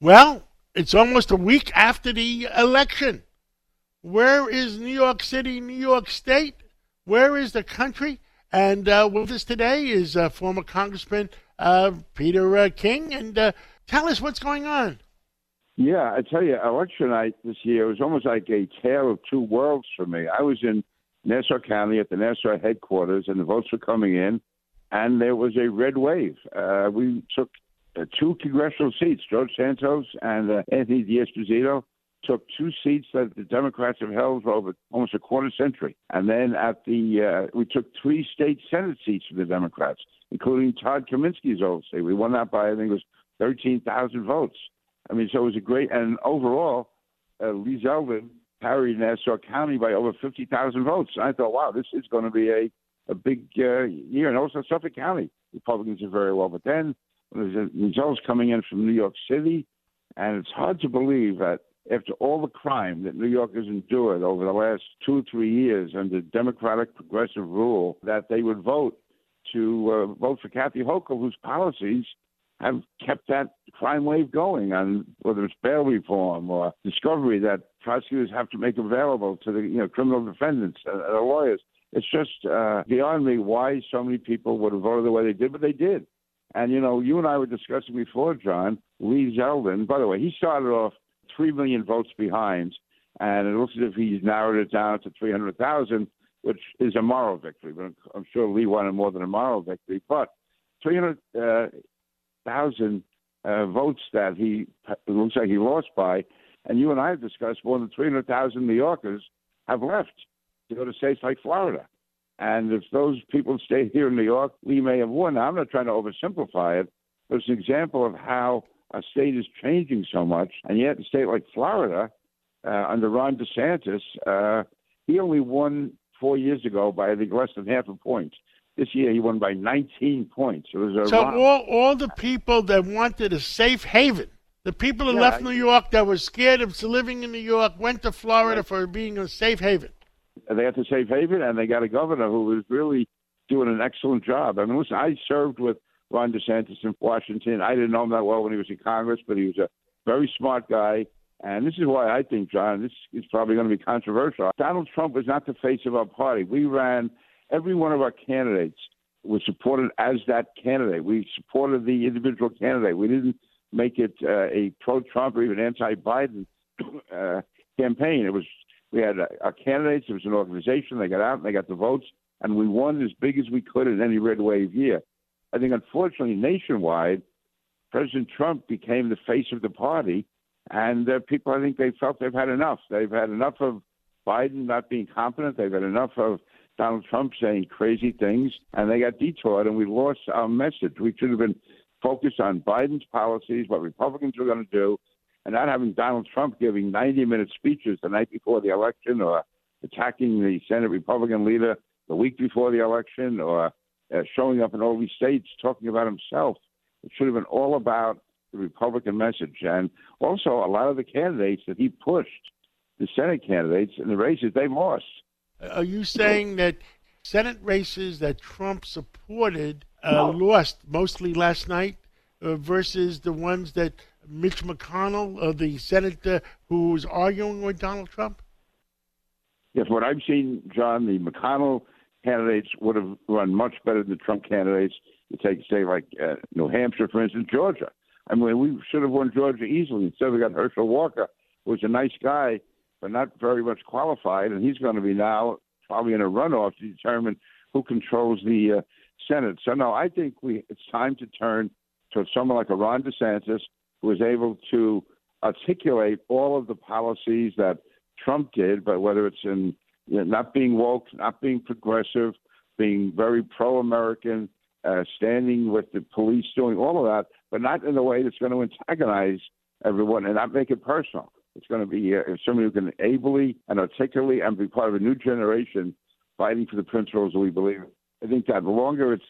Well, it's almost a week after the election. Where is New York City, New York State? Where is the country? And uh, with us today is uh, former Congressman uh, Peter uh, King. And uh, tell us what's going on. Yeah, I tell you, election night this year was almost like a tale of two worlds for me. I was in Nassau County at the Nassau headquarters, and the votes were coming in, and there was a red wave. Uh, we took two congressional seats. George Santos and uh, Anthony D'Esposito took two seats that the Democrats have held for over almost a quarter century. And then at the uh, we took three state Senate seats for the Democrats, including Todd Kaminsky's old state. We won that by I think it was thirteen thousand votes. I mean, so it was a great and overall, uh, Lee Zeldin carried Nassau County by over fifty thousand votes. I thought, wow, this is going to be a a big uh, year, and also Suffolk County Republicans are very well. But then there's results coming in from New York City, and it's hard to believe that after all the crime that New Yorkers endured over the last two or three years under Democratic progressive rule, that they would vote to uh, vote for Kathy Hochul, whose policies have kept that crime wave going on whether it's bail reform or discovery that prosecutors have to make available to the you know criminal defendants and the lawyers. It's just uh, beyond me why so many people would have voted the way they did, but they did. And, you know, you and I were discussing before, John, Lee Zeldin, by the way, he started off 3 million votes behind, and it looks as if he's narrowed it down to 300,000, which is a moral victory. But I'm sure Lee wanted more than a moral victory. But 300,000 uh, votes that he looks like he lost by, and you and I have discussed more than 300,000 New Yorkers have left to go to states like Florida. And if those people stay here in New York, we may have won. Now, I'm not trying to oversimplify it, but it's an example of how a state is changing so much. And yet, a state like Florida, uh, under Ron DeSantis, uh, he only won four years ago by, I think, less than half a point. This year, he won by 19 points. It was a so all, all the people that wanted a safe haven, the people who yeah, left New York that were scared of living in New York, went to Florida right. for being a safe haven they got the safe haven, and they got a governor who was really doing an excellent job. I mean, listen, I served with Ron DeSantis in Washington. I didn't know him that well when he was in Congress, but he was a very smart guy. And this is why I think, John, this is probably going to be controversial. Donald Trump was not the face of our party. We ran every one of our candidates was supported as that candidate. We supported the individual candidate. We didn't make it uh, a pro-Trump or even anti-Biden uh, campaign. It was we had uh, our candidates. It was an organization. They got out and they got the votes, and we won as big as we could in any red wave year. I think, unfortunately, nationwide, President Trump became the face of the party, and uh, people, I think, they felt they've had enough. They've had enough of Biden not being competent. They've had enough of Donald Trump saying crazy things, and they got detoured, and we lost our message. We should have been focused on Biden's policies, what Republicans were going to do, and not having Donald Trump giving 90 minute speeches the night before the election or attacking the Senate Republican leader the week before the election or uh, showing up in all these states talking about himself. It should have been all about the Republican message. And also, a lot of the candidates that he pushed, the Senate candidates in the races, they lost. Are you saying that Senate races that Trump supported uh, no. lost mostly last night uh, versus the ones that Mitch McConnell, uh, the senator who's arguing with Donald Trump? Yes, what I've seen, John, the McConnell candidates would have run much better than the Trump candidates. You take, say, like uh, New Hampshire, for instance, Georgia. I mean, we should have won Georgia easily. Instead, we got Herschel Walker, who's a nice guy, but not very much qualified, and he's going to be now probably in a runoff to determine who controls the uh, Senate. So, no, I think we it's time to turn to someone like a Ron DeSantis was able to articulate all of the policies that Trump did, but whether it's in you know, not being woke, not being progressive, being very pro-American, uh, standing with the police, doing all of that, but not in a way that's going to antagonize everyone and not make it personal. It's going to be uh, somebody who can ably and articulately and be part of a new generation fighting for the principles that we believe in. I think that the longer it's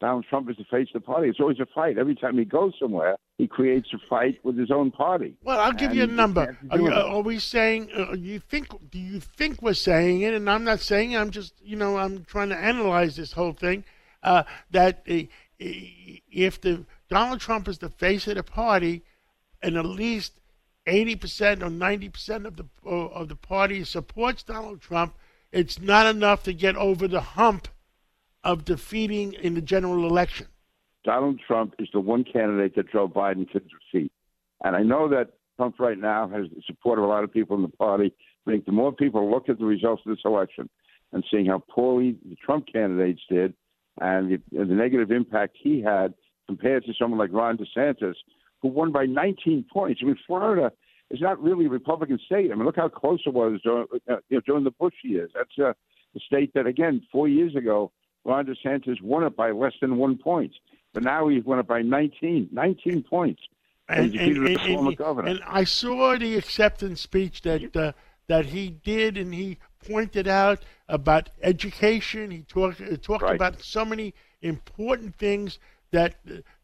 Donald Trump is the face of the party. It's always a fight. Every time he goes somewhere, he creates a fight with his own party. Well, I'll give and you a number. Are, you, are, we saying? Uh, you think? Do you think we're saying it? And I'm not saying it. I'm just, you know, I'm trying to analyze this whole thing. Uh, that uh, if the Donald Trump is the face of the party, and at least 80% or 90% of the of the party supports Donald Trump, it's not enough to get over the hump of defeating in the general election. Donald Trump is the one candidate that Joe Biden could defeat. And I know that Trump right now has the support of a lot of people in the party. I think the more people look at the results of this election and seeing how poorly the Trump candidates did and the, the negative impact he had compared to someone like Ron DeSantis, who won by 19 points. I mean, Florida is not really a Republican state. I mean, look how close it was during, uh, you know, during the Bush years. That's uh, a state that, again, four years ago, Ron DeSantis won it by less than one point. But now he's won it by 19, 19 points. And, and, and, and, and I saw the acceptance speech that uh, that he did, and he pointed out about education. He talked uh, talked right. about so many important things that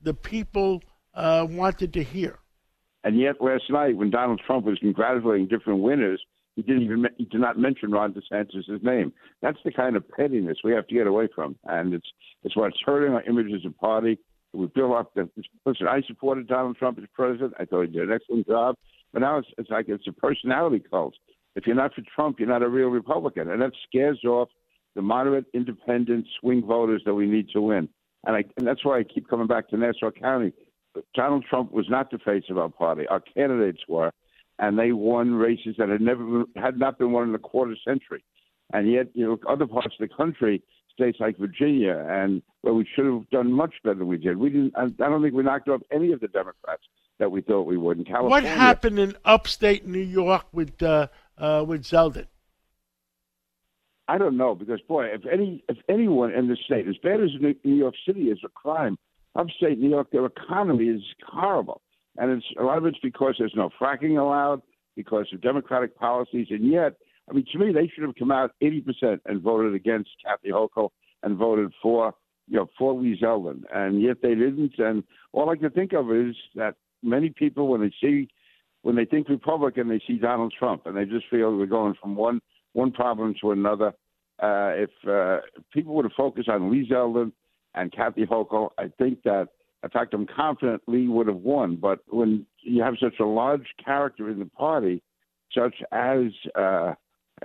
the people uh, wanted to hear. And yet, last night, when Donald Trump was congratulating different winners, he didn't even he did not mention Ron DeSantis' name. That's the kind of pettiness we have to get away from, and it's it's what's hurting our image as a party. We built up the listen. I supported Donald Trump as president. I thought he did an excellent job. But now it's, it's like it's a personality cult. If you're not for Trump, you're not a real Republican, and that scares off the moderate, independent, swing voters that we need to win. And, I, and that's why I keep coming back to Nassau County. Donald Trump was not the face of our party. Our candidates were, and they won races that had never had not been won in a quarter century. And yet, you know, other parts of the country, states like Virginia, and where we should have done much better than we did. We didn't. I don't think we knocked off any of the Democrats that we thought we would. In California, what happened in upstate New York with uh, uh, with Zeldin? I don't know because boy, if any if anyone in the state, as bad as New York City is a crime, upstate New York, their economy is horrible, and it's a lot of it's because there's no fracking allowed because of Democratic policies, and yet, I mean, to me, they should have come out 80% and voted against Kathy Hochul and voted for you know for Lee Zeldin, and yet they didn't. And all I can think of is that many people, when they see when they think Republican, they see Donald Trump, and they just feel we're going from one one problem to another. Uh, if uh, people would have focused on Lee Zeldin and Kathy Hochul, I think that, in fact, I'm confident Lee would have won. But when you have such a large character in the party, such as uh,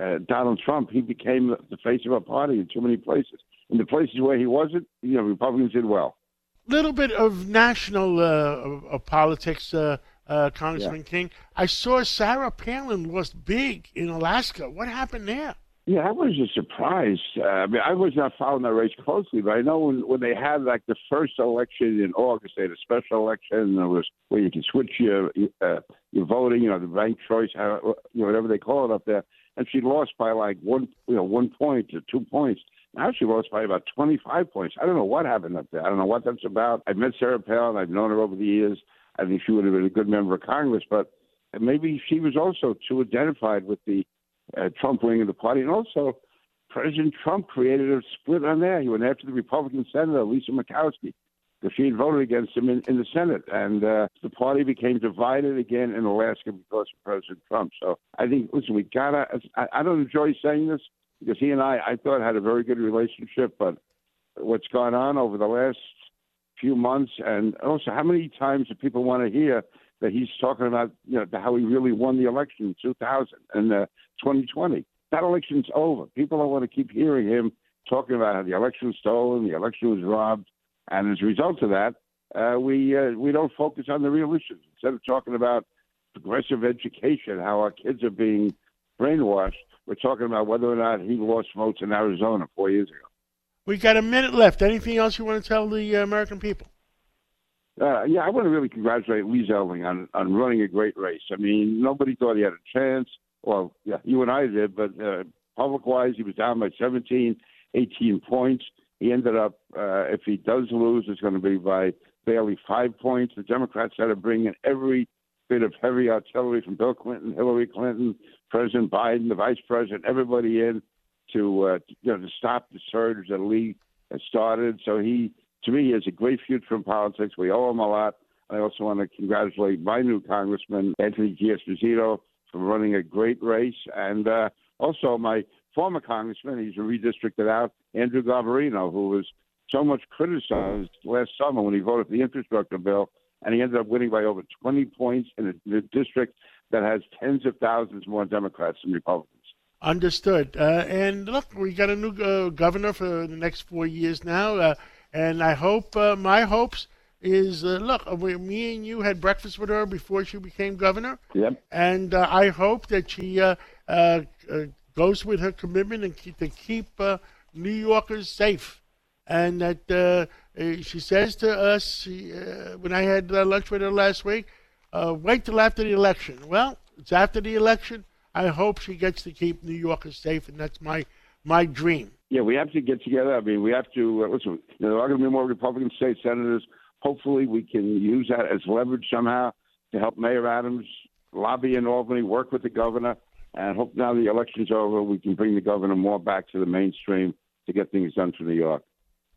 uh, Donald Trump, he became the face of a party in too many places. In the places where he wasn't, you know, Republicans did well. Little bit of national uh, of politics, uh, uh, Congressman yeah. King. I saw Sarah Palin lost big in Alaska. What happened there? Yeah, I was a surprise. Uh, I mean, I was not following that race closely, but I know when, when they had like the first election in August, they had a special election. And there was where you can switch your uh, your voting, you know, the ranked choice, you know, whatever they call it up there. And she lost by like one, you know, one point to two points. Now she lost by about 25 points. I don't know what happened up there. I don't know what that's about. I've met Sarah Palin. I've known her over the years. I think she would have been a good member of Congress, but maybe she was also too identified with the uh, Trump wing of the party. And also, President Trump created a split on there. He went after the Republican Senator, Lisa Murkowski, because she had voted against him in, in the Senate. And uh, the party became divided again in Alaska because of President Trump. So I think, listen, we got to, I, I don't enjoy saying this because he and I, I thought, had a very good relationship, but what's gone on over the last few months, and also how many times do people want to hear that he's talking about you know how he really won the election in 2000 and uh, 2020. That election's over. People don't want to keep hearing him talking about how the election was stolen, the election was robbed, and as a result of that, uh, we uh, we don't focus on the real issues. Instead of talking about progressive education, how our kids are being brainwashed, we're talking about whether or not he lost votes in Arizona four years ago. We got a minute left. Anything else you want to tell the uh, American people? Uh, yeah, I want to really congratulate Lee Zeldin on on running a great race. I mean, nobody thought he had a chance. Well, yeah, you and I did, but uh, public wise, he was down by 17, 18 points. He ended up, uh, if he does lose, it's going to be by barely five points. The Democrats had to bring in every bit of heavy artillery from Bill Clinton, Hillary Clinton, President Biden, the Vice President, everybody in to uh, you know to stop the surge that Lee started. So he to me, he has a great future in politics. We owe him a lot. I also want to congratulate my new congressman, Anthony D'Esposito, for running a great race, and uh, also my former congressman, he's redistricted out, Andrew Garbarino, who was so much criticized last summer when he voted for the infrastructure bill and he ended up winning by over 20 points in a, in a district that has tens of thousands more Democrats than Republicans. Understood. Uh, and look, we got a new uh, governor for the next four years now, uh, and I hope uh, my hopes is uh, look, uh, we, me and you had breakfast with her before she became governor. Yep. And uh, I hope that she uh, uh, goes with her commitment and keep, to keep New Yorkers safe, and that she says to us she, when I had lunch with her last week, wait till after the election. Well, it's after the election I hope she gets to keep New Yorkers safe, and that's my my dream. Yeah, we have to get together. I mean, we have to uh, listen. You know, there are going to be more Republican state senators. Hopefully, we can use that as leverage somehow to help Mayor Adams lobby in Albany, work with the governor, and hope now the election's over, we can bring the governor more back to the mainstream to get things done for New York.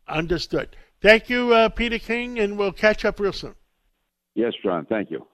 Understood. Thank you, uh, Peter King, and we'll catch up real soon. Yes, John. Thank you.